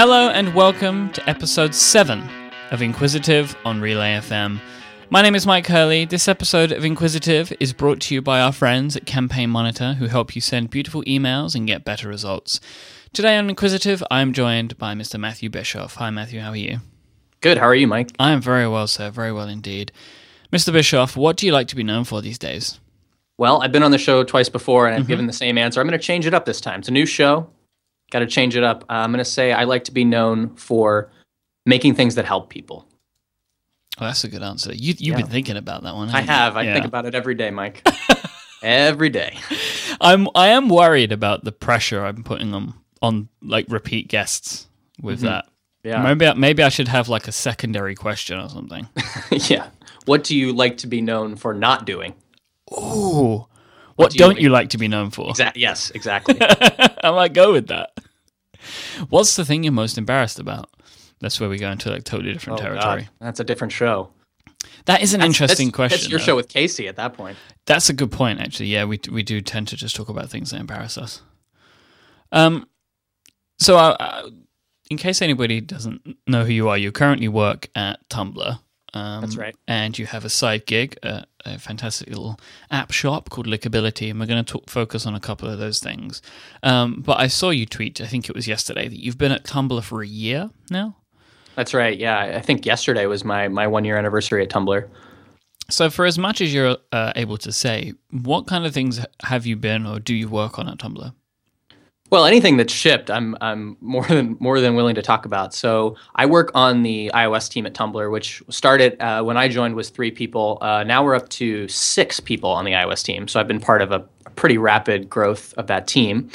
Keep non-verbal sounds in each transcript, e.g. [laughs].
Hello and welcome to episode 7 of Inquisitive on Relay FM. My name is Mike Hurley. This episode of Inquisitive is brought to you by our friends at Campaign Monitor who help you send beautiful emails and get better results. Today on Inquisitive, I am joined by Mr. Matthew Bischoff. Hi, Matthew, how are you? Good. How are you, Mike? I am very well, sir. Very well indeed. Mr. Bischoff, what do you like to be known for these days? Well, I've been on the show twice before and I've mm-hmm. given the same answer. I'm going to change it up this time. It's a new show got to change it up. Uh, I'm going to say I like to be known for making things that help people. Well, that's a good answer. You, you've yeah. been thinking about that one. I have. You? I yeah. think about it every day, Mike. [laughs] every day. I'm. I am worried about the pressure I'm putting on on like repeat guests with mm-hmm. that. Yeah. Maybe maybe I should have like a secondary question or something. [laughs] yeah. What do you like to be known for not doing? Ooh. What, do not you, you, like to be known for? Exactly. Yes, exactly. [laughs] I might go with that. What's the thing you're most embarrassed about? That's where we go into like totally different oh, territory. God. That's a different show. That is an that's, interesting that's, question. That's your though. show with Casey at that point. That's a good point, actually. Yeah, we we do tend to just talk about things that embarrass us. Um, so uh, uh in case anybody doesn't know who you are, you currently work at Tumblr. Um, That's right. And you have a side gig, a, a fantastic little app shop called Lickability, and we're going to focus on a couple of those things. Um, but I saw you tweet, I think it was yesterday, that you've been at Tumblr for a year now. That's right. Yeah, I think yesterday was my my one year anniversary at Tumblr. So, for as much as you're uh, able to say, what kind of things have you been or do you work on at Tumblr? Well, anything that's shipped, I'm I'm more than more than willing to talk about. So I work on the iOS team at Tumblr, which started uh, when I joined was three people. Uh, now we're up to six people on the iOS team. So I've been part of a, a pretty rapid growth of that team.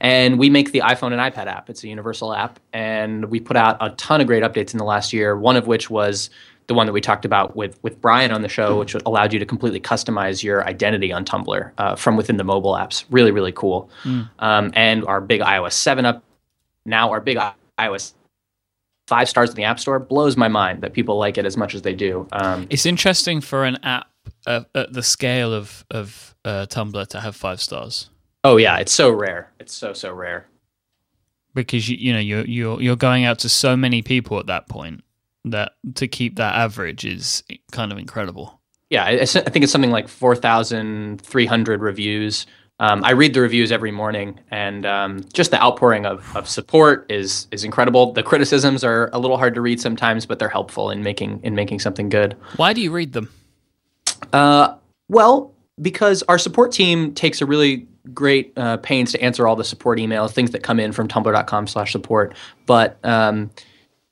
And we make the iPhone and iPad app. It's a universal app, and we put out a ton of great updates in the last year. One of which was the one that we talked about with with Brian on the show, which allowed you to completely customize your identity on Tumblr uh, from within the mobile apps. Really, really cool. Mm. Um, and our big iOS seven up now, our big iOS five stars in the App Store blows my mind that people like it as much as they do. Um, it's interesting for an app uh, at the scale of of uh, Tumblr to have five stars. Oh yeah, it's so rare. It's so so rare because you you know you're you're you're going out to so many people at that point that to keep that average is kind of incredible. Yeah, I, I think it's something like four thousand three hundred reviews. Um, I read the reviews every morning, and um, just the outpouring of, of support is is incredible. The criticisms are a little hard to read sometimes, but they're helpful in making in making something good. Why do you read them? Uh, well, because our support team takes a really great uh, pains to answer all the support emails, things that come in from tumblr.com/support. But um,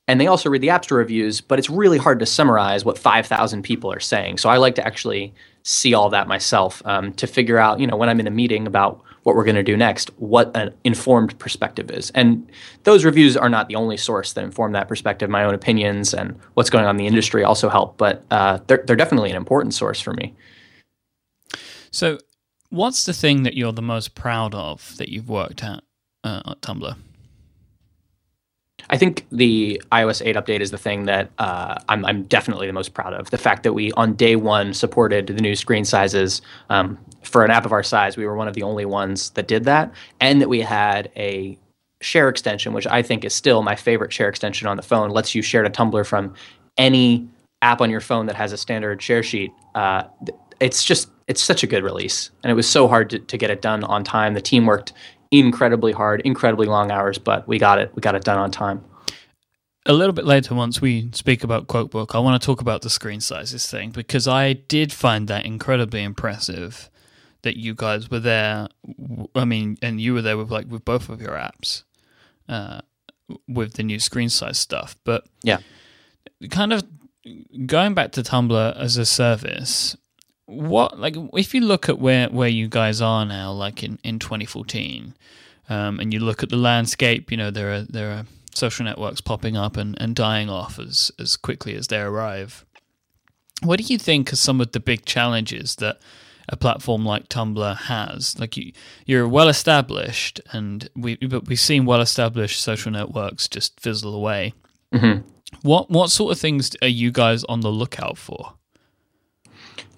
and they also read the App Store reviews, but it's really hard to summarize what 5,000 people are saying. So I like to actually see all that myself um, to figure out, you know, when I'm in a meeting about what we're going to do next, what an informed perspective is. And those reviews are not the only source that inform that perspective. My own opinions and what's going on in the industry also help, but uh, they're, they're definitely an important source for me. So, what's the thing that you're the most proud of that you've worked at uh, at Tumblr? I think the iOS 8 update is the thing that uh, I'm, I'm, definitely the most proud of. The fact that we, on day one, supported the new screen sizes. Um, for an app of our size, we were one of the only ones that did that, and that we had a share extension, which I think is still my favorite share extension on the phone, lets you share to Tumblr from any app on your phone that has a standard share sheet. Uh, it's just it's such a good release, and it was so hard to, to get it done on time. The team worked incredibly hard, incredibly long hours, but we got it. We got it done on time. A little bit later, once we speak about Quotebook, I want to talk about the screen sizes thing because I did find that incredibly impressive that you guys were there. I mean, and you were there with like with both of your apps, uh, with the new screen size stuff. But yeah, kind of going back to Tumblr as a service, what like if you look at where where you guys are now, like in in 2014, um, and you look at the landscape, you know there are there are social networks popping up and, and dying off as as quickly as they arrive. What do you think are some of the big challenges that a platform like Tumblr has? Like you, you're well established, and we but we've seen well established social networks just fizzle away. Mm-hmm. What what sort of things are you guys on the lookout for?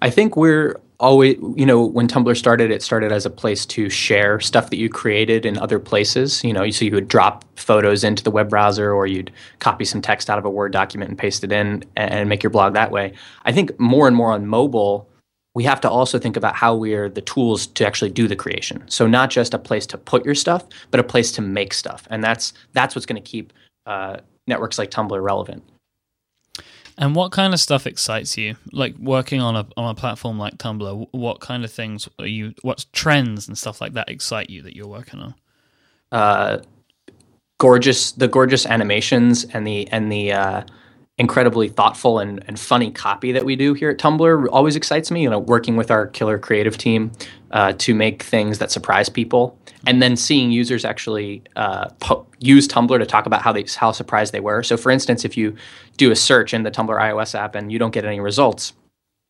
I think we're always you know when tumblr started it started as a place to share stuff that you created in other places you know so you would drop photos into the web browser or you'd copy some text out of a word document and paste it in and make your blog that way. I think more and more on mobile we have to also think about how we're the tools to actually do the creation. So not just a place to put your stuff but a place to make stuff. And that's that's what's going to keep uh, networks like tumblr relevant and what kind of stuff excites you? Like working on a on a platform like Tumblr, what kind of things are you? What trends and stuff like that excite you that you're working on? Uh, gorgeous, the gorgeous animations and the and the uh, incredibly thoughtful and, and funny copy that we do here at Tumblr always excites me. You know, working with our killer creative team uh, to make things that surprise people and then seeing users actually uh, po- use Tumblr to talk about how they how surprised they were. So, for instance, if you do a search in the Tumblr iOS app and you don't get any results,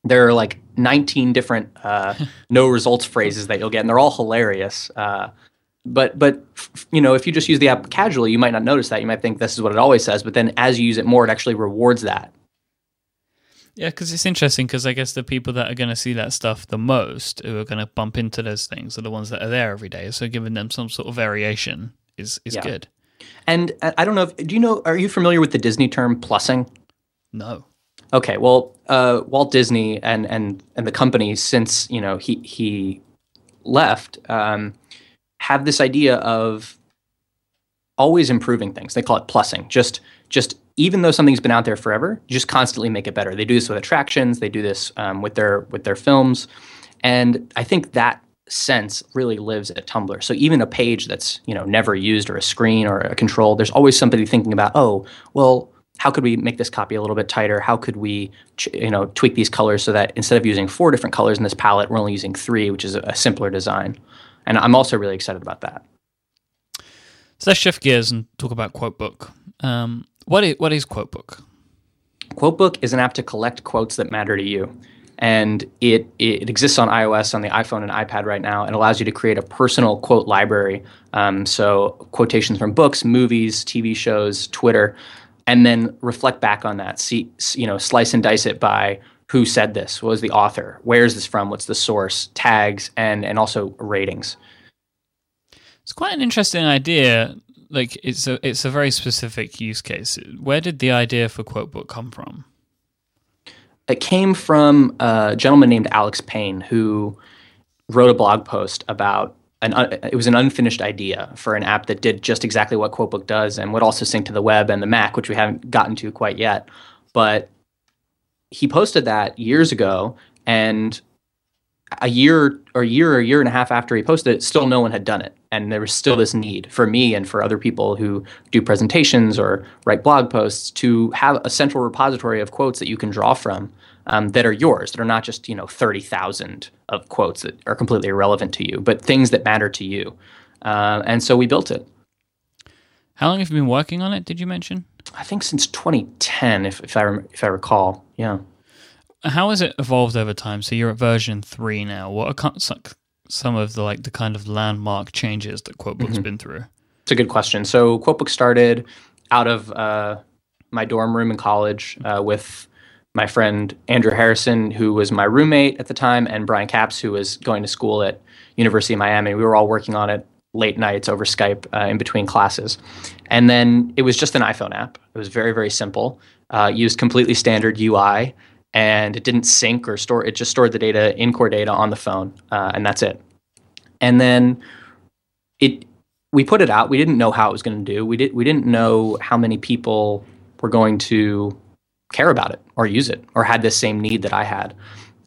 there are like 19 different uh, [laughs] no results phrases that you'll get, and they're all hilarious. Uh, but but you know, if you just use the app casually, you might not notice that. You might think this is what it always says, but then as you use it more, it actually rewards that. Yeah, because it's interesting because I guess the people that are going to see that stuff the most, who are going to bump into those things, are the ones that are there every day. So giving them some sort of variation is is yeah. good. And uh, I don't know if do you know? Are you familiar with the Disney term plussing? No. Okay, well, uh, Walt Disney and and and the company since you know he he left um, have this idea of always improving things. They call it plussing. Just just even though something's been out there forever, just constantly make it better. They do this with attractions. They do this um, with their with their films, and I think that sense really lives at Tumblr. So even a page that's you know never used or a screen or a control, there's always somebody thinking about, oh, well, how could we make this copy a little bit tighter? How could we you know tweak these colors so that instead of using four different colors in this palette, we're only using three, which is a, simpler design. And I'm also really excited about that. So let's shift gears and talk about Quotebook. Um, what is, what is Quotebook? Quotebook is an app to collect quotes that matter to you. And it, it exists on iOS, on the iPhone and iPad right now, and allows you to create a personal quote library. Um, so, quotations from books, movies, TV shows, Twitter, and then reflect back on that. See, you know, slice and dice it by who said this, what was the author, where is this from, what's the source, tags, and, and also ratings. It's quite an interesting idea like it's a it's a very specific use case. Where did the idea for Quotebook come from? It came from a gentleman named Alex Payne who wrote a blog post about an it was an unfinished idea for an app that did just exactly what Quotebook does and would also sync to the web and the Mac, which we haven't gotten to quite yet. But he posted that years ago, and a year or a year or a year and a half after he posted it, still no one had done it. And there was still this need for me and for other people who do presentations or write blog posts to have a central repository of quotes that you can draw from um, that are yours, that are not just, you know, 30,000 of quotes that are completely irrelevant to you, but things that matter to you. Uh, and so we built it. How long have you been working on it, did you mention? I think since 2010, if, if, I, if I recall. Yeah how has it evolved over time? So you're at version three now. What are some of the like the kind of landmark changes that Quotebook's mm-hmm. been through? It's a good question. So Quotebook started out of uh, my dorm room in college uh, with my friend Andrew Harrison, who was my roommate at the time, and Brian Capps, who was going to school at University of Miami. We were all working on it late nights over Skype uh, in between classes. And then it was just an iPhone app. It was very, very simple, uh, used completely standard UI and it didn't sync or store. It just stored the data in core data on the phone, uh, and that's it. And then it we put it out. We didn't know how it was going to do. We did we didn't know how many people were going to care about it or use it or had this same need that I had,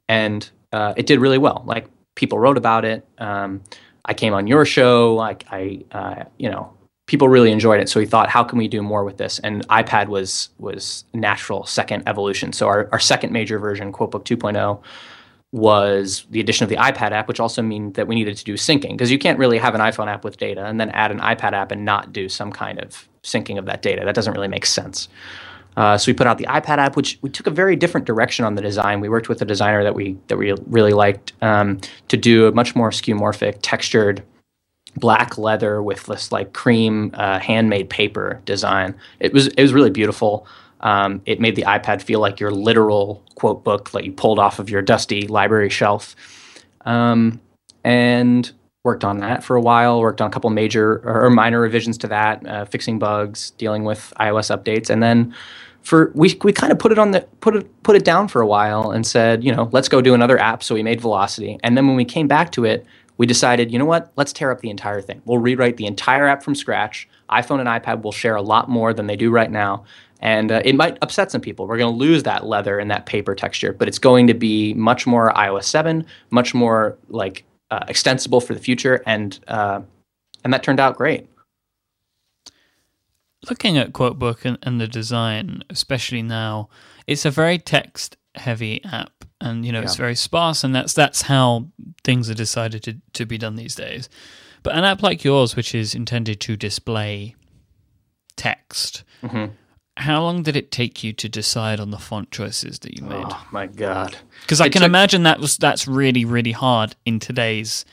and uh, it did really well. Like people wrote about it. Um, I came on your show. Like I, uh, you know, people really enjoyed it. So we thought, how can we do more with this? And iPad was was natural second evolution. So our, our second major version, Quotebook 2.0, was the addition of the iPad app, which also means that we needed to do syncing because you can't really have an iPhone app with data and then add an iPad app and not do some kind of syncing of that data. That doesn't really make sense. Uh, so we put out the iPad app, which we took a very different direction on the design. We worked with a designer that we that we really liked um, to do a much more skeuomorphic, textured black leather with this like cream uh, handmade paper design. It was it was really beautiful. Um, it made the iPad feel like your literal quote book that you pulled off of your dusty library shelf. Um, and worked on that for a while. Worked on a couple major or minor revisions to that, uh, fixing bugs, dealing with iOS updates, and then for we we kind of put it on the put it put it down for a while and said, you know, let's go do another app. So we made Velocity, and then when we came back to it, we decided, you know what, let's tear up the entire thing. We'll rewrite the entire app from scratch. iPhone and iPad will share a lot more than they do right now. And uh, it might upset some people. We're going to lose that leather and that paper texture, but it's going to be much more iOS 7, much more like uh, extensible for the future, and uh, and that turned out great. Looking at Quotebook and, and the design, especially now, it's a very text heavy app, and you know yeah. it's very sparse, and that's that's how things are decided to to be done these days. But an app like yours, which is intended to display text. Mm-hmm how long did it take you to decide on the font choices that you made? Oh my god! Because I can took- imagine that was that's really really hard in today's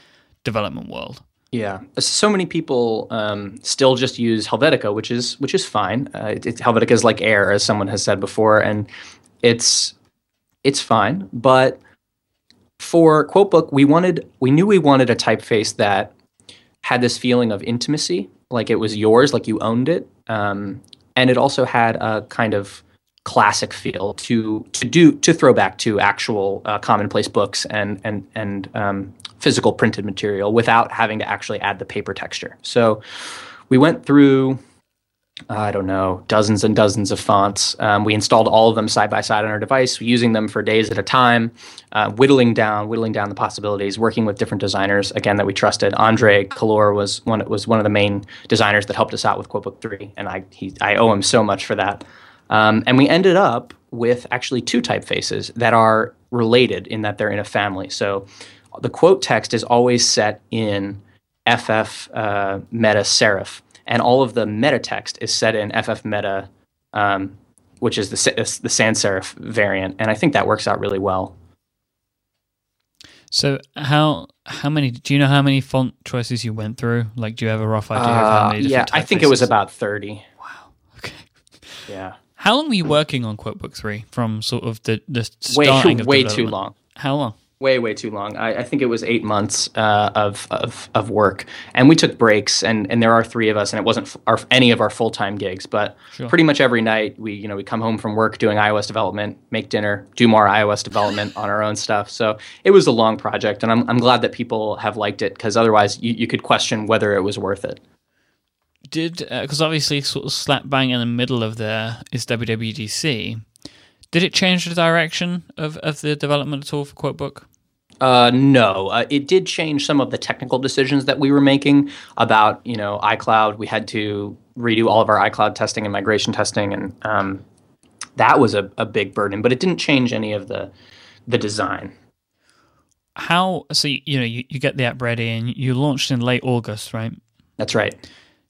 development world. Yeah, so many people um, still just use Helvetica, which is which is fine. Uh, it, it, Helvetica is like air, as someone has said before, and it's it's fine. But for Quotebook, we wanted we knew we wanted a typeface that had this feeling of intimacy, like it was yours, like you owned it. Um, and it also had a kind of classic feel to to do to throw back to actual uh, commonplace books and and and um, physical printed material without having to actually add the paper texture. So we went through I don't know, dozens and dozens of fonts. Um, we installed all of them side by side on our device, using them for days at a time, uh, whittling down, whittling down the possibilities, working with different designers again that we trusted. Andre Kalor was one was one of the main designers that helped us out with Quotebook Three, and I he, I owe him so much for that. Um, and we ended up with actually two typefaces that are related in that they're in a family. So the quote text is always set in FF uh, meta serif and all of the meta text is set in FF meta, um, which is the the sans serif variant, and I think that works out really well. So how how many do you know how many font choices you went through? Like, do you have a rough idea uh, of how many? Uh, yeah, I think it was about thirty. Wow. Okay. Yeah. How long were you working on Quotebook Three from sort of the the starting way, of way too long? How long? Way way too long. I, I, think it was eight months uh, of, of, of work. And we took breaks and, and there are three of us and it wasn't f- our, any of our full-time gigs but sure. pretty much every night we you know we come home from work doing ios development make dinner do more ios development on our own stuff. So it was a long project and i'm, I'm glad that people have liked it because otherwise you, you could question whether it was worth it. Did because uh, obviously sort of slap bang in the middle of there is wwdc did it change the direction of, of the development at all for Quotebook? Uh, no, uh, it did change some of the technical decisions that we were making about you know iCloud. We had to redo all of our iCloud testing and migration testing, and um, that was a, a big burden. But it didn't change any of the the design. How so? You know, you, you get the app ready, and you launched in late August, right? That's right.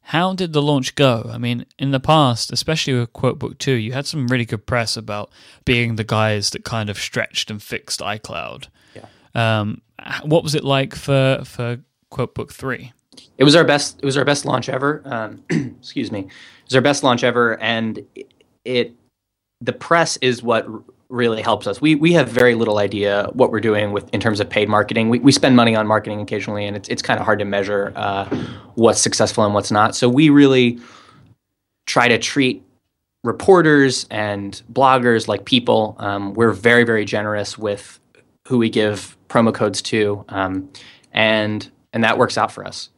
How did the launch go? I mean, in the past, especially with Quotebook 2, you had some really good press about being the guys that kind of stretched and fixed iCloud. Yeah. Um, what was it like for for Quote Book 3? It was our best. It was our best launch ever. Um, [clears throat] excuse me. It was our best launch ever, and it, it the press is what really helps us. We we have very little idea what we're doing with in terms of paid marketing. We we spend money on marketing occasionally, and it's it's kind of hard to measure uh, what's successful and what's not. So we really try to treat reporters and bloggers like people. Um, we're very very generous with who we give promo codes too, um, and and that works out for us.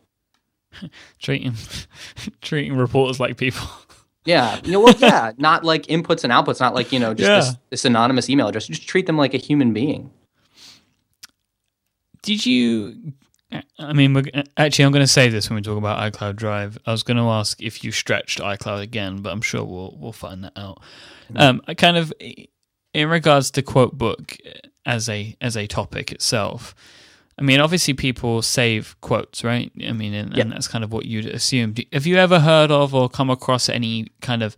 [laughs] treating [laughs] treating reporters like people. [laughs] Yeah, you know, well, yeah, not like inputs and outputs, not like you know just yeah. this, this anonymous email address. Just treat them like a human being. Did you? I mean, actually, I'm going to save this when we talk about iCloud Drive. I was going to ask if you stretched iCloud again, but I'm sure we'll we'll find that out. Um, I kind of, in regards to Quotebook as a as a topic itself, I mean, obviously, people save quotes, right? I mean, and, yep. and, that's kind of what you'd assume. Have you ever heard of or come across any kind of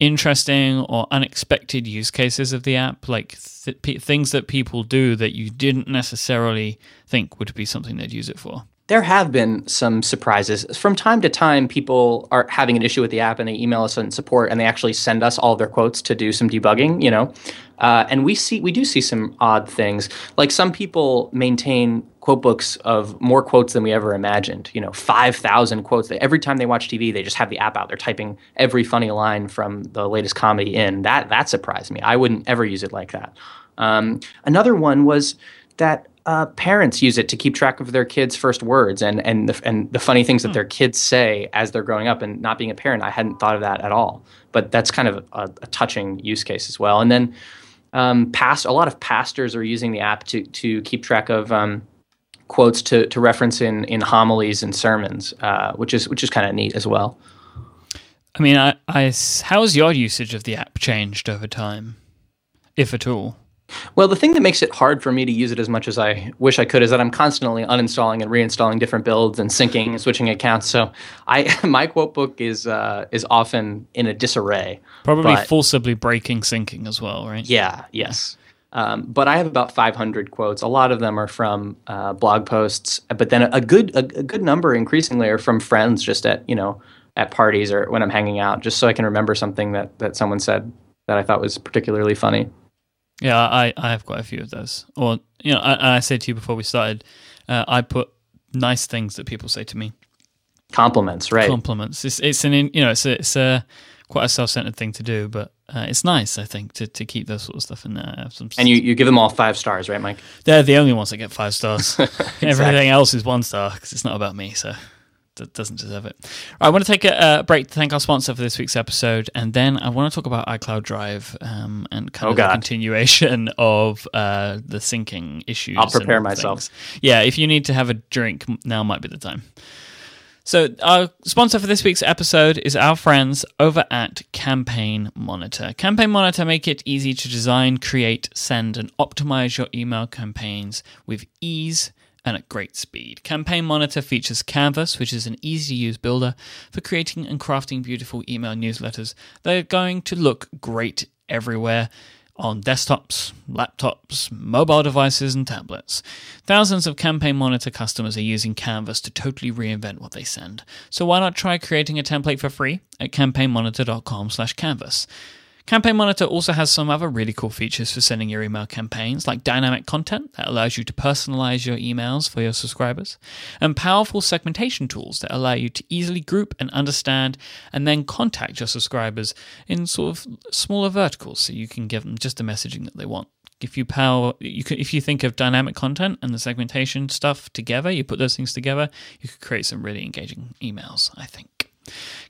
interesting or unexpected use cases of the app, like th- p- things that people do that you didn't necessarily think would be something they'd use it for? There have been some surprises. From time to time, people are having an issue with the app and they email us in support and they actually send us all their quotes to do some debugging, you know. Uh, and we see we do see some odd things. Like some people maintain quote books of more quotes than we ever imagined. You know, five thousand quotes. Every time they watch TV, they just have the app out. They're typing every funny line from the latest comedy in. That that surprised me. I wouldn't ever use it like that. Um, another one was that uh, parents use it to keep track of their kids' first words and and the, and the funny things that hmm. their kids say as they're growing up. And not being a parent, I hadn't thought of that at all. But that's kind of a, a touching use case as well. And then um, past a lot of pastors are using the app to to keep track of um, quotes to to reference in in homilies and sermons, uh, which is which is kind of neat as well. I mean, I, I how's your usage of the app changed over time, if at all? Well, the thing that makes it hard for me to use it as much as I wish I could is that I'm constantly uninstalling and reinstalling different builds and syncing and switching accounts. So I [laughs] my quote book is uh, is often in a disarray. Probably but, forcibly breaking syncing as well, right? Yeah. Yes. Um, but I have about 500 quotes. A lot of them are from uh, blog posts, but then a, good a, a good number increasingly are from friends, just at you know at parties or when I'm hanging out, just so I can remember something that that someone said that I thought was particularly funny. Yeah, I, I have quite a few of those. Or you know, I, I said to you before we started, uh, I put nice things that people say to me. Compliments, right? Compliments. It's it's an you know it's a, it's a quite a self-centered thing to do, but uh, it's nice, I think, to, to keep those sort of stuff in there. Some, and you, you give them all five stars, right, Mike? They're the only ones that get five stars. [laughs] exactly. Everything else is one star because it's not about me. So that doesn't deserve it. I want to take a, a, break to thank our sponsor for this week's episode, and then I want to talk about iCloud Drive um, and kind oh, of God. the continuation [laughs] of uh, the syncing issues. I'll prepare myself. Yeah, if you need to have a drink, now might be the time. So, our sponsor for this week's episode is our friends over at Campaign Monitor. Campaign Monitor make it easy to design, create, send, and optimize your email campaigns with ease and at great speed. Campaign Monitor features Canvas, which is an easy to use builder for creating and crafting beautiful email newsletters. They're going to look great everywhere on desktops, laptops, mobile devices, and tablets. Thousands of Campaign Monitor customers are using Canvas to totally reinvent what they send. So why not try creating a template for free at campaignmonitor.com/canvas. Campaign Monitor also has some other really cool features for sending your email campaigns, like dynamic content that allows you to personalize your emails for your subscribers, and powerful segmentation tools that allow you to easily group and understand and then contact your subscribers in sort of smaller verticals so you can give them just the messaging that they want. If you power, you can, if you think of dynamic content and the segmentation stuff together, you put those things together, you could create some really engaging emails. I think.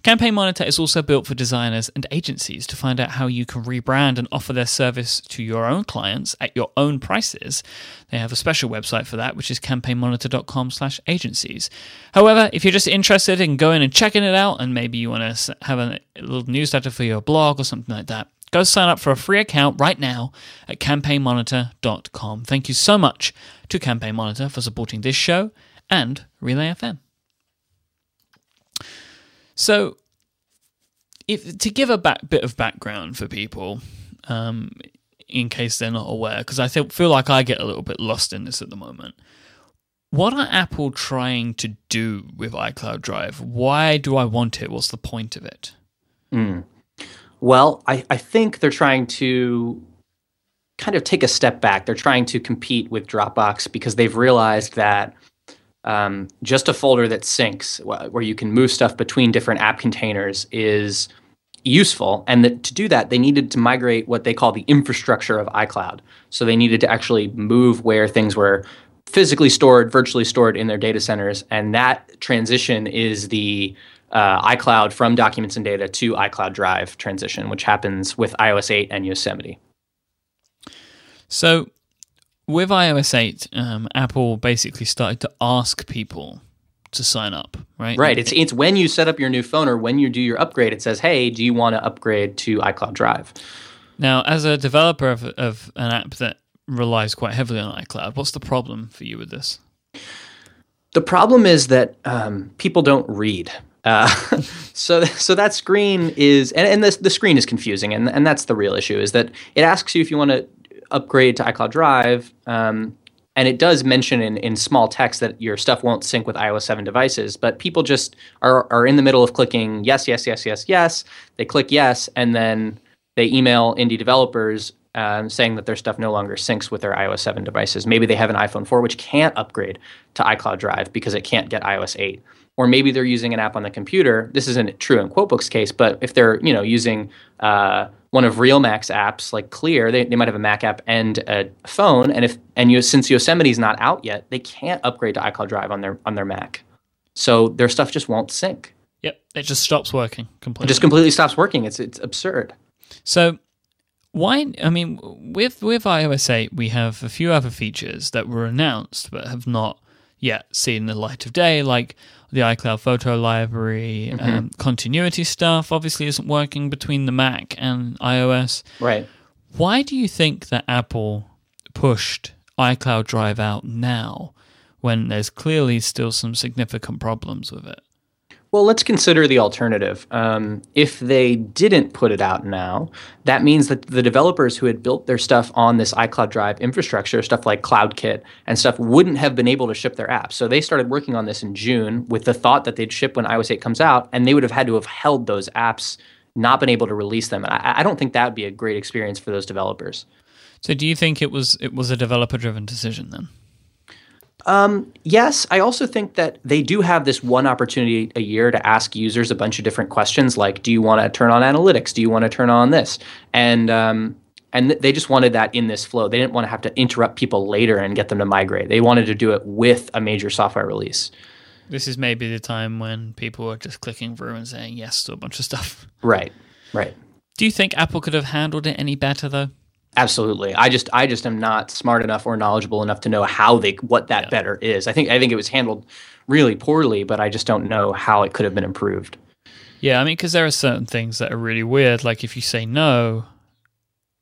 Campaign Monitor is also built for designers and agencies to find out how you can rebrand and offer their service to your own clients at your own prices. They have a special website for that, which is campaignmonitor.com/agencies. However, if you're just interested in going and checking it out, and maybe you want to have a little newsletter for your blog or something like that, go sign up for a free account right now at campaignmonitor.com. Thank you so much to Campaign Monitor for supporting this show and Relay FM. So, if to give a back, bit of background for people, um, in case they're not aware, because I feel, feel like I get a little bit lost in this at the moment. What are Apple trying to do with iCloud Drive? Why do I want it? What's the point of it? Mm. Well, I, I think they're trying to kind of take a step back. They're trying to compete with Dropbox because they've realized that um, just a folder that syncs where you can move stuff between different app containers is useful. And that to do that, they needed to migrate what they call the infrastructure of iCloud. So they needed to actually move where things were physically stored, virtually stored in their data centers. And that transition is the uh, iCloud from documents and data to iCloud Drive transition, which happens with iOS 8 and Yosemite. So with iOS 8, um, Apple basically started to ask people to sign up, right? Right. It's it's when you set up your new phone or when you do your upgrade, it says, "Hey, do you want to upgrade to iCloud Drive?" Now, as a developer of, of an app that relies quite heavily on iCloud, what's the problem for you with this? The problem is that um, people don't read. Uh, [laughs] so, so that screen is, and, and the, the screen is confusing, and, and that's the real issue. Is that it asks you if you want to upgrade to iCloud Drive, um, and it does mention in, in small text that your stuff won't sync with iOS 7 devices, but people just are, are in the middle of clicking yes, yes, yes, yes, yes. They click yes, and then they email indie developers um, saying that their stuff no longer syncs with their iOS 7 devices. Maybe they have an iPhone 4 which can't upgrade to iCloud Drive because it can't get iOS 8. Or maybe they're using an app on the computer. This isn't true in QuoteBook's case, but if they're you know using uh, one of RealMac's apps like Clear, they, they might have a Mac app and a phone, and if and you, since Yosemite's not out yet, they can't upgrade to iCloud Drive on their on their Mac. So their stuff just won't sync. Yep, it just stops working completely. It just completely stops working. It's it's absurd. So why? I mean, with with iOS 8, we have a few other features that were announced but have not yet seen the light of day, like the iCloud photo library, mm-hmm. um, continuity stuff. Obviously, isn't working between the Mac and iOS. Right. Why do you think that Apple pushed iCloud Drive out now, when there's clearly still some significant problems with it? Well, let's consider the alternative. Um, if they didn't put it out now, that means that the developers who had built their stuff on this iCloud Drive infrastructure, stuff like CloudKit and stuff, wouldn't have been able to ship their apps. So they started working on this in June with the thought that they'd ship when iOS 8 comes out, and they would have had to have held those apps, not been able to release them. And I, I don't think that would be a great experience for those developers. So, do you think it was it was a developer-driven decision then? Um, yes, I also think that they do have this one opportunity a year to ask users a bunch of different questions, like, "Do you want to turn on analytics? Do you want to turn on this?" And um, and th- they just wanted that in this flow. They didn't want to have to interrupt people later and get them to migrate. They wanted to do it with a major software release. This is maybe the time when people are just clicking through and saying yes to a bunch of stuff. Right. Right. Do you think Apple could have handled it any better though? Absolutely. I just I just am not smart enough or knowledgeable enough to know how they what that yeah. better is. I think I think it was handled really poorly, but I just don't know how it could have been improved. Yeah, I mean cuz there are certain things that are really weird like if you say no,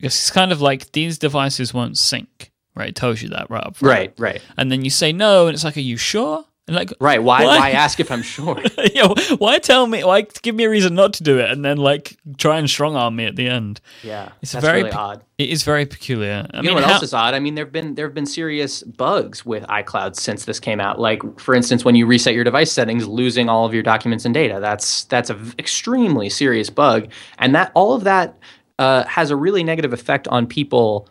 it's kind of like these devices won't sync, right? It tells you that right up front. Right, right. And then you say no and it's like are you sure? Like, right? Why, why? Why [laughs] ask if I'm sure? [laughs] yeah. Why tell me? Why give me a reason not to do it, and then like try and strong arm me at the end? Yeah, it's very really odd. It is very peculiar. I you mean, know what how- else is odd? I mean, there've been there've been serious bugs with iCloud since this came out. Like, for instance, when you reset your device settings, losing all of your documents and data. That's that's an extremely serious bug, and that all of that uh, has a really negative effect on people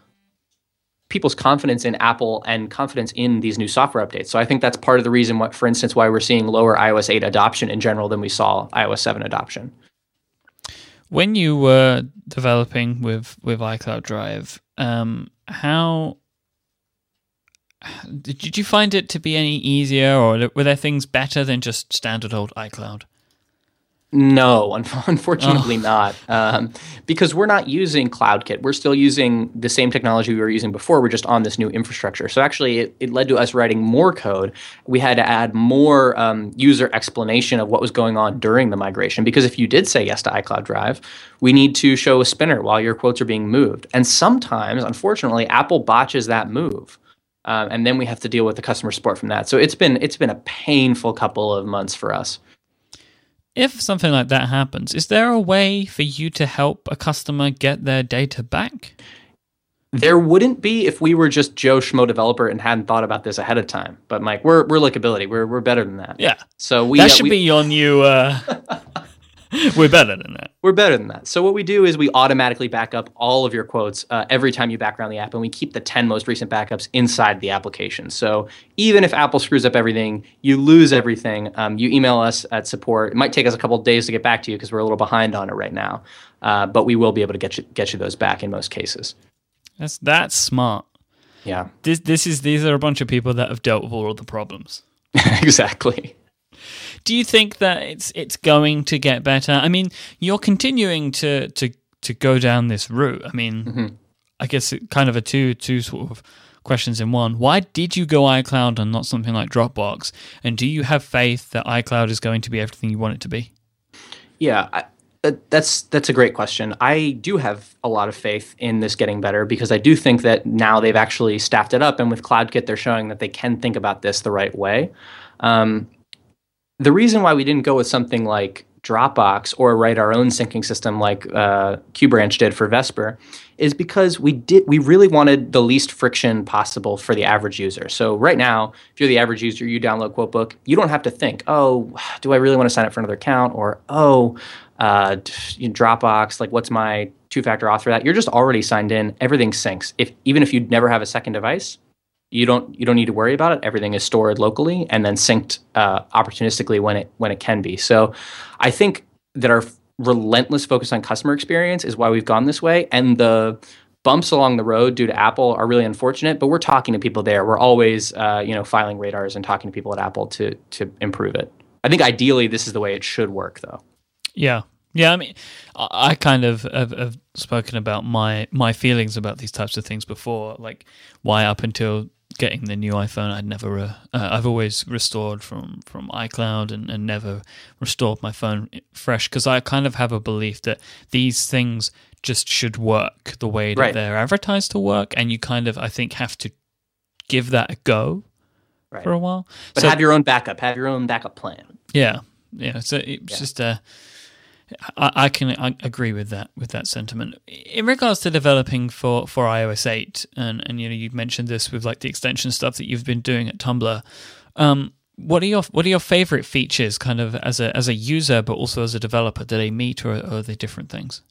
people's confidence in Apple and confidence in these new software updates. So I think that's part of the reason, what, for instance, why we're seeing lower iOS 8 adoption in general than we saw iOS 7 adoption. When you were developing with with iCloud Drive, um, how did you find it to be any easier, or were there things better than just standard old iCloud? No, [laughs] unfortunately oh. not. Um, because we're not using CloudKit. We're still using the same technology we were using before. We're just on this new infrastructure. So actually, it, it led to us writing more code. We had to add more um, user explanation of what was going on during the migration. Because if you did say yes to iCloud Drive, we need to show a spinner while your quotes are being moved. And sometimes, unfortunately, Apple botches that move. Um, and then we have to deal with the customer support from that. So it's been it's been a painful couple of months for us if something like that happens, is there a way for you to help a customer get their data back? There wouldn't be if we were just Joe Schmo developer and hadn't thought about this ahead of time. But Mike, we're we're lickability. We're we're better than that. Yeah. So we that should uh, we, be on you. Uh, [laughs] [laughs] We're better than that. We're better than that. So what we do is we automatically back up all of your quotes uh, every time you background the app, and we keep the 10 most recent backups inside the application. So even if Apple screws up everything, you lose everything. Um, you email us at support. It might take us a couple days to get back to you because we're a little behind on it right now, uh, but we will be able to get you get you those back in most cases. That's that's smart. Yeah. This this is these are a bunch of people that have dealt with all of the problems. [laughs] exactly. Do you think that it's it's going to get better? I mean, you're continuing to to to go down this route. I mean, mm-hmm. I guess it kind of a two two sort of questions in one. Why did you go iCloud and not something like Dropbox? And do you have faith that iCloud is going to be everything you want it to be? Yeah, I, that's that's a great question. I do have a lot of faith in this getting better because I do think that now they've actually staffed it up, and with CloudKit, they're showing that they can think about this the right way. Um, the reason why we didn't go with something like Dropbox or write our own syncing system like uh, QBranch did for Vesper is because we did we really wanted the least friction possible for the average user. So right now, if you're the average user, you download QuoteBook, you don't have to think, oh, do I really want to sign up for another account, or oh, uh, Dropbox, like what's my two-factor auth for that? You're just already signed in. Everything syncs. If even if you never have a second device, you don't you don't need to worry about it. Everything is stored locally and then synced uh, opportunistically when it when it can be. So, I think that our relentless focus on customer experience is why we've gone this way, and the bumps along the road due to Apple are really unfortunate. But we're talking to people there. We're always uh, you know filing radars and talking to people at Apple to to improve it. I think ideally this is the way it should work, though. Yeah, yeah, I mean, I kind of have, have, spoken about my my feelings about these types of things before, like why up until getting the new iPhone, I'd never, uh, uh, I've always restored from from iCloud and, and never restored my phone fresh because I kind of have a belief that these things just should work the way that right. they're advertised to work, and you kind of, I think, have to give that a go right. for a while. But so, have your own backup, have your own backup plan. Yeah, yeah. So it's yeah. just a. Uh, I, I can I agree with that with that sentiment. In regards to developing for, for iOS eight, and, and you know you mentioned this with like the extension stuff that you've been doing at Tumblr. Um, what are your what are your favorite features, kind of as a as a user, but also as a developer? Do they meet, or, or are they different things?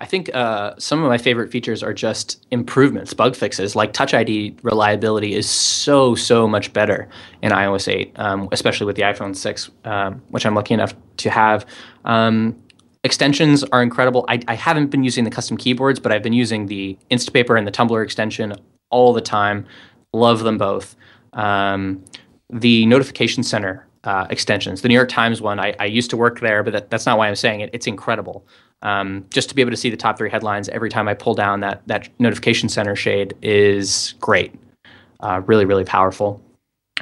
I think uh, some of my favorite features are just improvements, bug fixes. Like Touch ID reliability is so so much better in iOS 8, um, especially with the iPhone 6, um, which I'm lucky enough to have. Um, extensions are incredible. I, I, haven't been using the custom keyboards, but I've been using the Instapaper and the Tumblr extension all the time. Love them both. Um, the Notification Center uh, extensions, the New York Times one, I, I used to work there, but that, that's not why I'm saying it. It's incredible um, just to be able to see the top three headlines every time I pull down that that notification center shade is great. Uh, really, really powerful.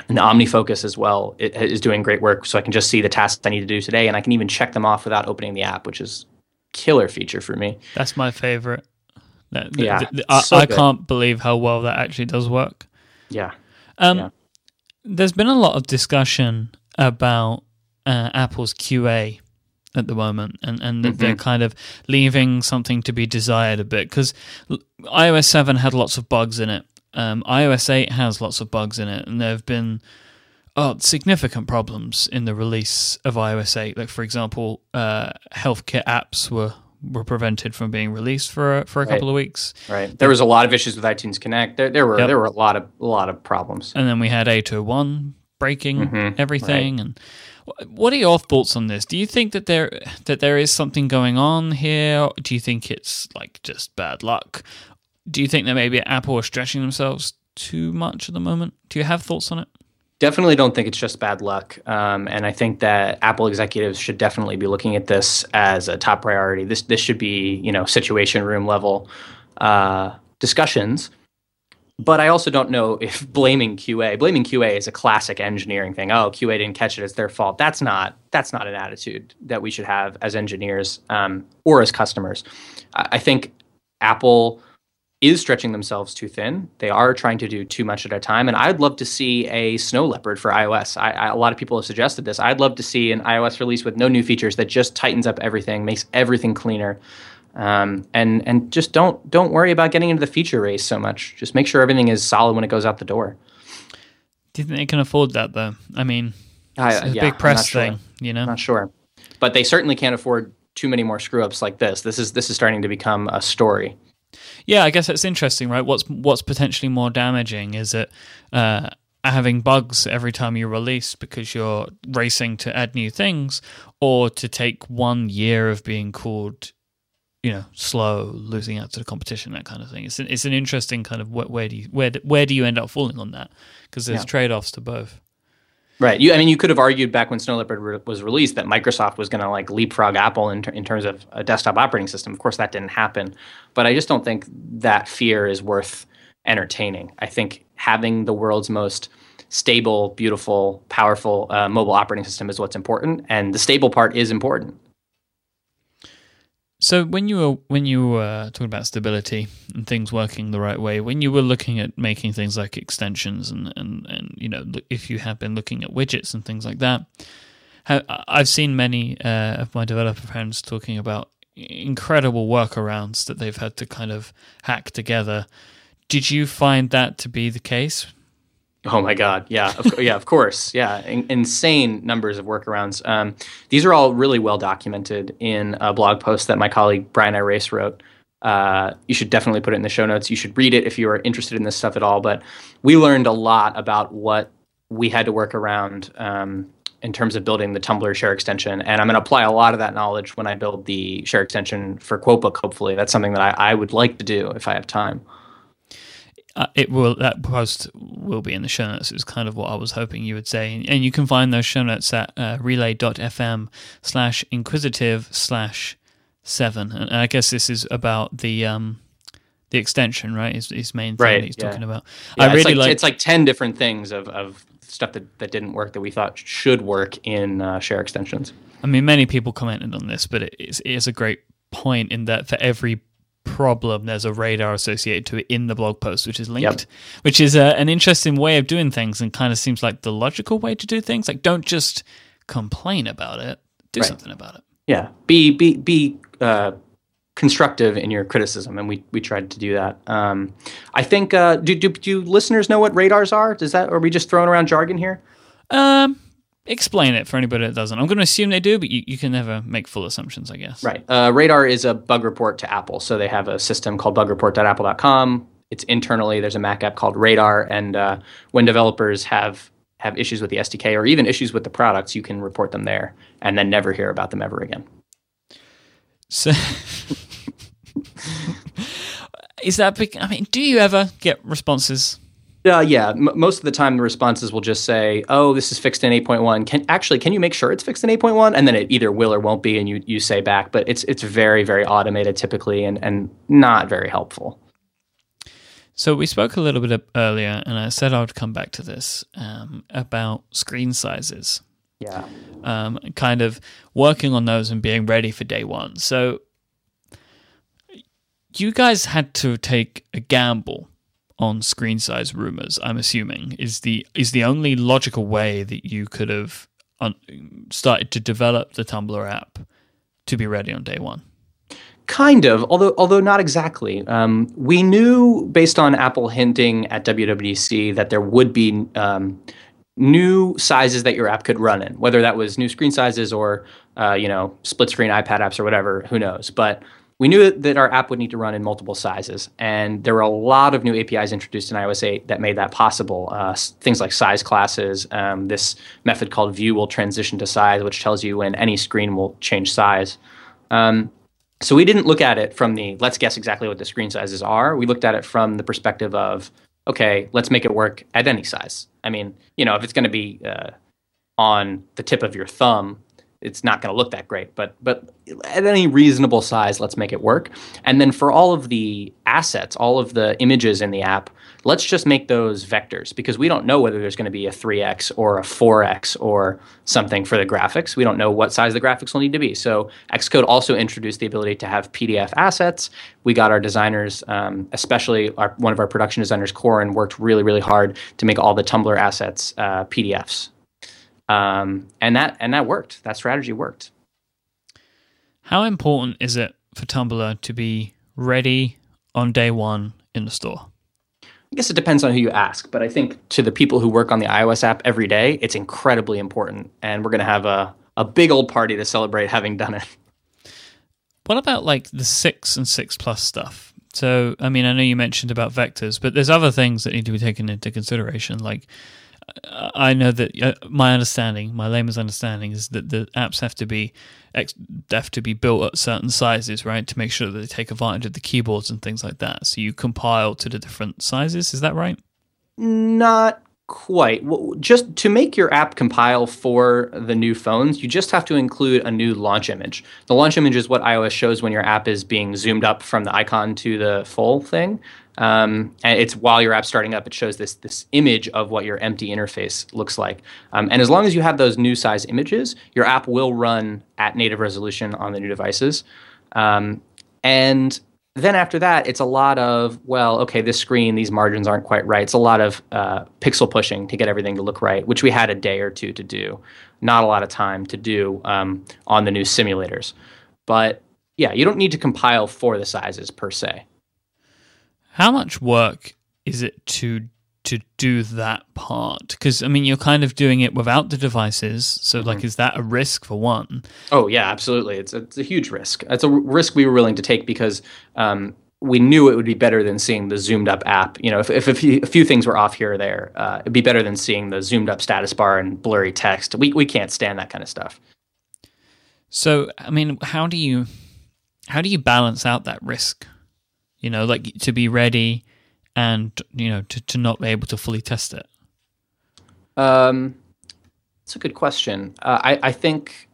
And the OmniFocus as well it is doing great work, so I can just see the tasks I need to do today, and I can even check them off without opening the app, which is killer feature for me. That's my favorite. Yeah, the, the, I, so I can't believe how well that actually does work. Yeah. Um, yeah. There's been a lot of discussion about uh, Apple's QA at the moment, and and mm-hmm. they're kind of leaving something to be desired a bit because iOS seven had lots of bugs in it. Um, iOS eight has lots of bugs in it, and there have been oh, significant problems in the release of iOS eight. Like for example, uh, HealthKit apps were were prevented from being released for for a right. couple of weeks. Right. There was a lot of issues with iTunes Connect. There there were yep. there were a lot of a lot of problems. And then we had 801 breaking mm-hmm. everything right. and what are your thoughts on this? Do you think that there that there is something going on here? Do you think it's like just bad luck? Do you think that maybe Apple are stretching themselves too much at the moment? Do you have thoughts on it? Definitely don't think it's just bad luck, um, and I think that Apple executives should definitely be looking at this as a top priority. This this should be you know situation room level uh, discussions but I also don't know if [laughs] blaming QA, blaming QA is a classic engineering thing. Oh, QA didn't catch it; it's their fault. That's not that's not an attitude that we should have as engineers um, or as customers. I think Apple is stretching themselves too thin. They are trying to do too much at a time, and I'd love to see a snow leopard for iOS. I, I, a lot of people have suggested this. I'd love to see an iOS release with no new features that just tightens up everything, makes everything cleaner. Um, and and just don't don't worry about getting into the feature race so much. Just make sure everything is solid when it goes out the door. Do you think they can afford that though? I mean, it's a yeah, big press thing, sure. you know. I'm Not sure, but they certainly can't afford too many more screw ups like this. This is this is starting to become a story. Yeah, I guess it's interesting, right? What's what's potentially more damaging is it uh, having bugs every time you release because you're racing to add new things, or to take one year of being called you know slow, losing out to the competition, that kind of thing. It's an, it's an interesting kind of where, where do you where where do you end up falling on that? Because there's yeah. trade offs to both. Right. You, I mean, you could have argued back when Snow Leopard re- was released that Microsoft was going to like leapfrog Apple in, ter- in terms of a desktop operating system. Of course, that didn't happen, but I just don't think that fear is worth entertaining. I think having the world's most stable, beautiful, powerful uh, mobile operating system is what's important, and the stable part is important. So when you were when you were talking about stability and things working the right way, when you were looking at making things like extensions and and and you know if you have been looking at widgets and things like that, I've seen many uh, of my developer friends talking about incredible workarounds that they've had to kind of hack together. Did you find that to be the case? Oh my God! Yeah, of, yeah, of course. Yeah, In- insane numbers of workarounds. Um, these are all really well documented in a blog post that my colleague Brian Irace wrote. Uh, you should definitely put it in the show notes. You should read it if you are interested in this stuff at all. But we learned a lot about what we had to work around um, in terms of building the Tumblr share extension. And I'm going to apply a lot of that knowledge when I build the share extension for Quotebook, hopefully. That's something that I, I would like to do if I have time. Uh, it will that post will be in the show notes. It's kind of what I was hoping you would say, and you can find those show notes at uh, relay.fm slash inquisitive slash seven. And I guess this is about the um, the extension, right? Is his main thing right, that he's yeah. talking about. Yeah, I really like, it's like ten different things of, of stuff that, that didn't work that we thought should work in uh, share extensions. I mean, many people commented on this, but it is, it is a great point in that for every problem, there's a radar associated to it in the blog post, which is linked, yep. which is uh, an interesting way of doing things and kind of seems like the logical way to do things. Like, don't just complain about it, do right. something about it. Yeah, be be be uh, constructive in your criticism, and we we tried to do that. Um, I think. Uh, do, do do listeners know what radars are? Does that? are we just throwing around jargon here? Um, explain it for anybody that doesn't. I'm going to assume they do, but you, you can never make full assumptions, I guess. Right. Uh, Radar is a bug report to Apple. So they have a system called bugreport.apple.com. It's internally, there's a Mac app called Radar. And uh, when developers have have issues with the SDK or even issues with the products, you can report them there and then never hear about them ever again. So, [laughs] is that big? I mean, do you ever get responses uh, yeah, m- most of the time the responses will just say, "Oh, this is fixed in 8.1. Can actually can you make sure it's fixed in 8.1?" And then it either will or won't be, and you you say back. But it's it's very very automated typically, and and not very helpful. So we spoke a little bit earlier, and I said I would come back to this um, about screen sizes. Yeah. Um, kind of working on those and being ready for day one. So you guys had to take a gamble on screen size rumors. I'm assuming is the is the only logical way that you could have un- started to develop the Tumblr app to be ready on day one. Kind of, although although not exactly. Um, we knew based on Apple hinting at WWDC that there would be um, new sizes that your app could run in, whether that was new screen sizes or uh, you know split screen iPad apps or whatever. Who knows? But we knew that our app would need to run in multiple sizes, and there were a lot of new APIs introduced in iOS 8 that made that possible. Uh, things like size classes, um, this method called view will transition to size, which tells you when any screen will change size. Um, so we didn't look at it from the let's guess exactly what the screen sizes are. We looked at it from the perspective of okay, let's make it work at any size. I mean, you know, if it's going to be uh, on the tip of your thumb, it's not going to look that great but but at any reasonable size let's make it work. And then for all of the assets all of the images in the app let's just make those vectors because we don't know whether there's going to be a 3x or a 4x or something for the graphics. We don't know what size the graphics will need to be. So xcode also introduced the ability to have pdf assets. We got our designers um, especially our, one of our production designers corin worked really really hard to make all the Tumblr assets uh, pdfs um, and that and that worked. That strategy worked. How important is it for Tumblr to be ready on day one in the store? I guess it depends on who you ask, but I think to the people who work on the iOS app every day, it's incredibly important, and we're going to have a a big old party to celebrate having done it. What about like the six and six plus stuff? So, I mean, I know you mentioned about vectors, but there's other things that need to be taken into consideration, like I know that uh, my understanding, my layman's understanding, is that the apps have to be have to be built at certain sizes, right, to make sure that they take advantage of the keyboards and things like that. So you compile to the different sizes. Is that right? Not quite. Well, just to make your app compile for the new phones, you just have to include a new launch image. The launch image is what iOS shows when your app is being zoomed up from the icon to the full thing. Um, and it's while your app's starting up, it shows this this image of what your empty interface looks like. Um, and as long as you have those new size images, your app will run at native resolution on the new devices. Um, and then after that, it's a lot of, well, okay, this screen, these margins aren't quite right. It's a lot of uh, pixel pushing to get everything to look right, which we had a day or two to do. Not a lot of time to do um, on the new simulators. But yeah, you don't need to compile for the sizes per se. How much work is it to to do that part? Because I mean, you're kind of doing it without the devices. So, mm-hmm. like, is that a risk for one? Oh yeah, absolutely. It's a, it's a huge risk. It's a risk we were willing to take because um, we knew it would be better than seeing the zoomed up app. You know, if, if a, few, a few things were off here or there, uh, it'd be better than seeing the zoomed up status bar and blurry text. We we can't stand that kind of stuff. So, I mean, how do you how do you balance out that risk? You know, like to be ready and you know to, to not be able to fully test it? Um, that's a good question. Uh, I, I think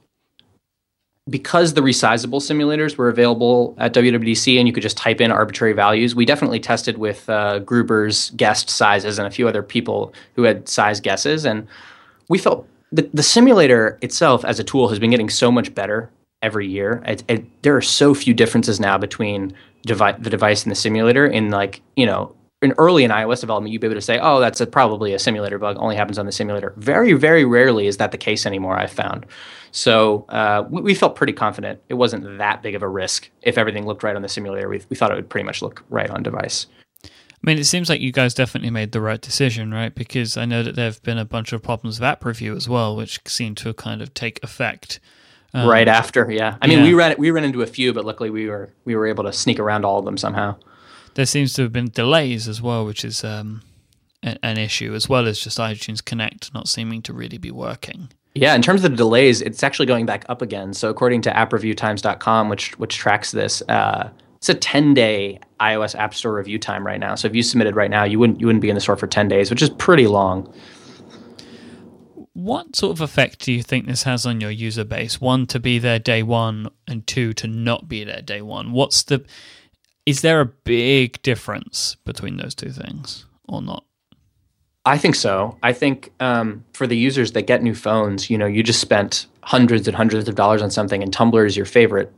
because the resizable simulators were available at WWDC and you could just type in arbitrary values, we definitely tested with uh, Gruber's guest sizes and a few other people who had size guesses. And we felt the, the simulator itself as a tool has been getting so much better every year. It, it, there are so few differences now between devi- the device and the simulator in like, you know, in early in iOS development, you'd be able to say, "Oh, that's a, probably a simulator bug. Only happens on the simulator." Very, very rarely is that the case anymore. I've found. So uh, we, we, felt pretty confident it wasn't that big of a risk if everything looked right on the simulator. We, we thought it would pretty much look right on device. I mean, it seems like you guys definitely made the right decision, right? Because I know that there have been a bunch of problems with app review as well, which seem to kind of take effect um, right after. Yeah, I mean, yeah. we ran we ran into a few, but luckily we were we were able to sneak around all of them somehow there seems to have been delays as well, which is um, an issue, as well as just iTunes Connect not seeming to really be working. Yeah, in terms of the delays, it's actually going back up again. So according to AppReviewTimes.com, which which tracks this, uh, it's a 10 day iOS App Store review time right now. So if you submitted right now, you wouldn't you wouldn't be in the store for 10 days, which is pretty long. What sort of effect do you think this has on your user base? One to be there day one, and two to not be there day one. What's the is there a big difference between those two things or not? I think so. I think um, for the users that get new phones, you know, you just spent hundreds and hundreds of dollars on something, and Tumblr is your favorite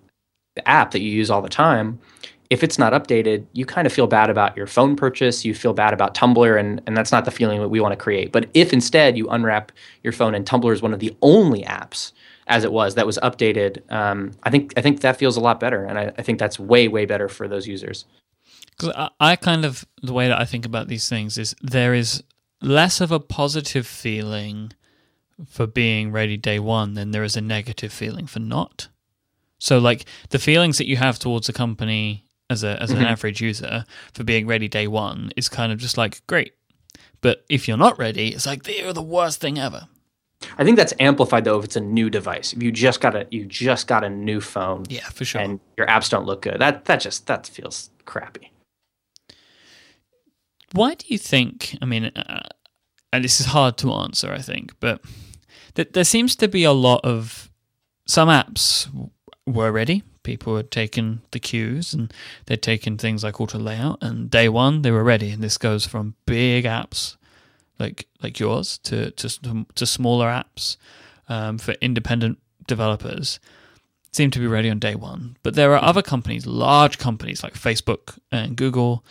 app that you use all the time. If it's not updated, you kind of feel bad about your phone purchase. You feel bad about Tumblr, and, and that's not the feeling that we want to create. But if instead you unwrap your phone and Tumblr is one of the only apps as it was that was updated. Um, I think I think that feels a lot better, and I, I think that's way way better for those users. Because I, I kind of the way that I think about these things is there is less of a positive feeling for being ready day one than there is a negative feeling for not. So like the feelings that you have towards a company as a as mm-hmm. an average user for being ready day one is kind of just like great. But if you're not ready, it's like they're the worst thing ever. I think that's amplified though if it's a new device. If you just got a you just got a new phone, yeah, for sure, and your apps don't look good, that that just that feels crappy. Why do you think? I mean, uh, and this is hard to answer, I think, but th- there seems to be a lot of some apps were ready. People had taken the cues and they'd taken things like auto layout, and day one they were ready. And this goes from big apps like like yours to to to smaller apps um, for independent developers seem to be ready on day one. But there are other companies, large companies like Facebook and Google,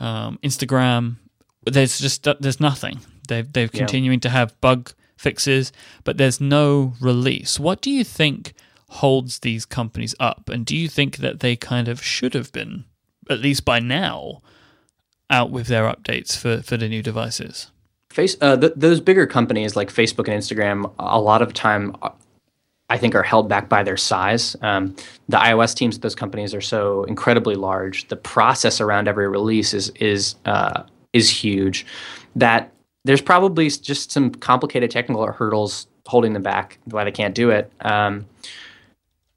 um, Instagram. There's just there's nothing. They've they're yeah. continuing to have bug fixes, but there's no release. What do you think holds these companies up? And do you think that they kind of should have been, at least by now, out with their updates for, for the new devices? Face uh, th- those bigger companies like Facebook and Instagram, a lot of time, uh, I think, are held back by their size. Um, the iOS teams at those companies are so incredibly large. The process around every release is is uh, is huge. That there's probably just some complicated technical hurdles holding them back. Why they can't do it. Um,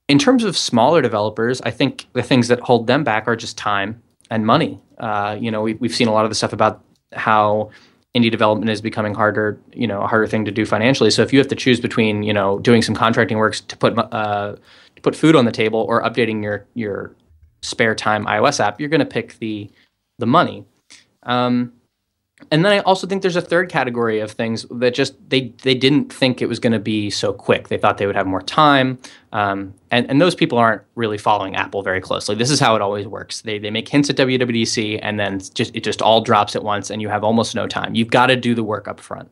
in terms of smaller developers, I think the things that hold them back are just time and money. Uh, you know, we, we've seen a lot of the stuff about how indie development is becoming harder, you know, a harder thing to do financially. So if you have to choose between, you know, doing some contracting works to put uh, to put food on the table or updating your your spare time iOS app, you're going to pick the the money. Um, and then I also think there's a third category of things that just they they didn't think it was going to be so quick. They thought they would have more time, um, and and those people aren't really following Apple very closely. This is how it always works. They they make hints at WWDC, and then just it just all drops at once, and you have almost no time. You've got to do the work up front.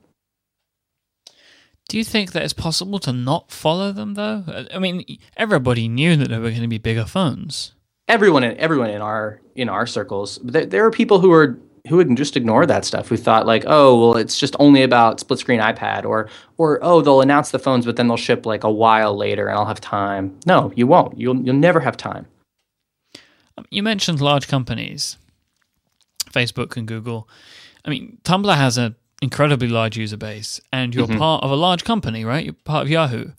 Do you think that it's possible to not follow them though? I mean, everybody knew that there were going to be bigger phones. Everyone, in, everyone in our in our circles, there, there are people who are who would just ignore that stuff? Who thought like oh well it's just only about split screen ipad or or oh they'll announce the phones but then they'll ship like a while later and i'll have time. No you won't. You'll you'll never have time. Um, you mentioned large companies facebook and google. I mean tumblr has an incredibly large user base and you're mm-hmm. part of a large company right? You're part of yahoo.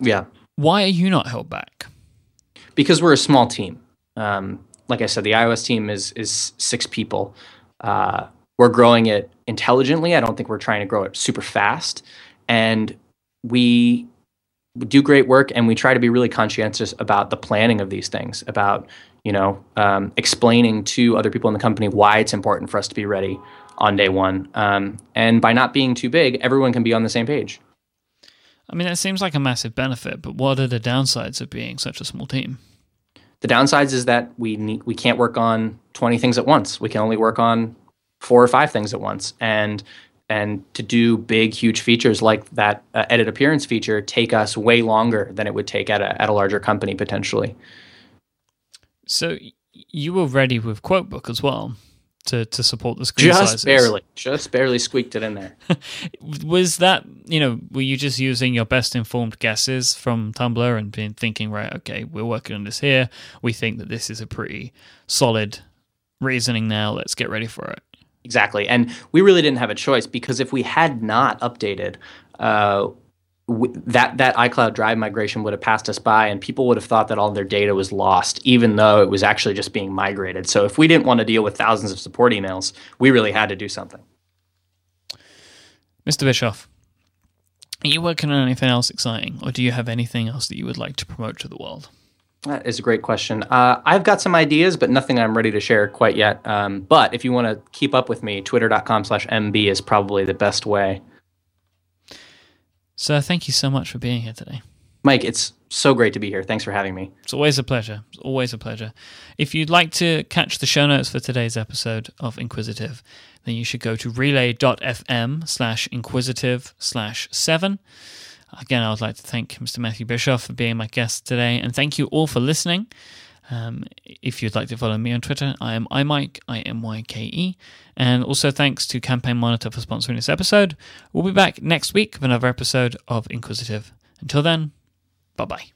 Yeah. Why are you not held back? Because we're a small team. Um, like I said, the iOS team is is six people. Uh, we're growing it intelligently. I don't think we're trying to grow it super fast. And we do great work and we try to be really conscientious about the planning of these things, about, you know, um, explaining to other people in the company why it's important for us to be ready on day one. Um, and by not being too big, everyone can be on the same page. I mean, that seems like a massive benefit, but what are the downsides of being such a small team? The downsides is that we need, we can't work on 20 things at once. We can only work on four or five things at once. And and to do big huge features like that uh, edit appearance feature take us way longer than it would take at a at a larger company potentially. So you were ready with Quotebook as well to, to support the screen just sizes. barely, just barely squeaked it in there. [laughs] was that you know were you just using your best informed guesses from Tumblr and being thinking right? Okay, we're working on this here. We think that this is a pretty solid reasoning now. Let's get ready for it. Exactly, and we really didn't have a choice because if we had not updated. Uh, that that iCloud Drive migration would have passed us by, and people would have thought that all their data was lost, even though it was actually just being migrated. So if we didn't want to deal with thousands of support emails, we really had to do something. Mr. Bischoff, are you working on anything else exciting, or do you have anything else that you would like to promote to the world? That is a great question. Uh, I've got some ideas, but nothing I'm ready to share quite yet. Um, but if you want to keep up with me, twitter.com slash MB is probably the best way. So thank you so much for being here today. Myke, it's so great to be here. Thanks for having me. It's always a pleasure. It's always a pleasure. If you'd like to catch the show notes for today's episode of Inquisitive, then you should go to relay.fm slash inquisitive slash seven. Again, I would like to thank Mr. Matthew Bischoff for being my guest today, and thank you all for listening. Um, if you'd like to follow me on Twitter, I am iMyke, I M Y K E. And also thanks to Campaign Monitor for sponsoring this episode. We'll be back next week with another episode of Inquisitive. Until then, bye bye.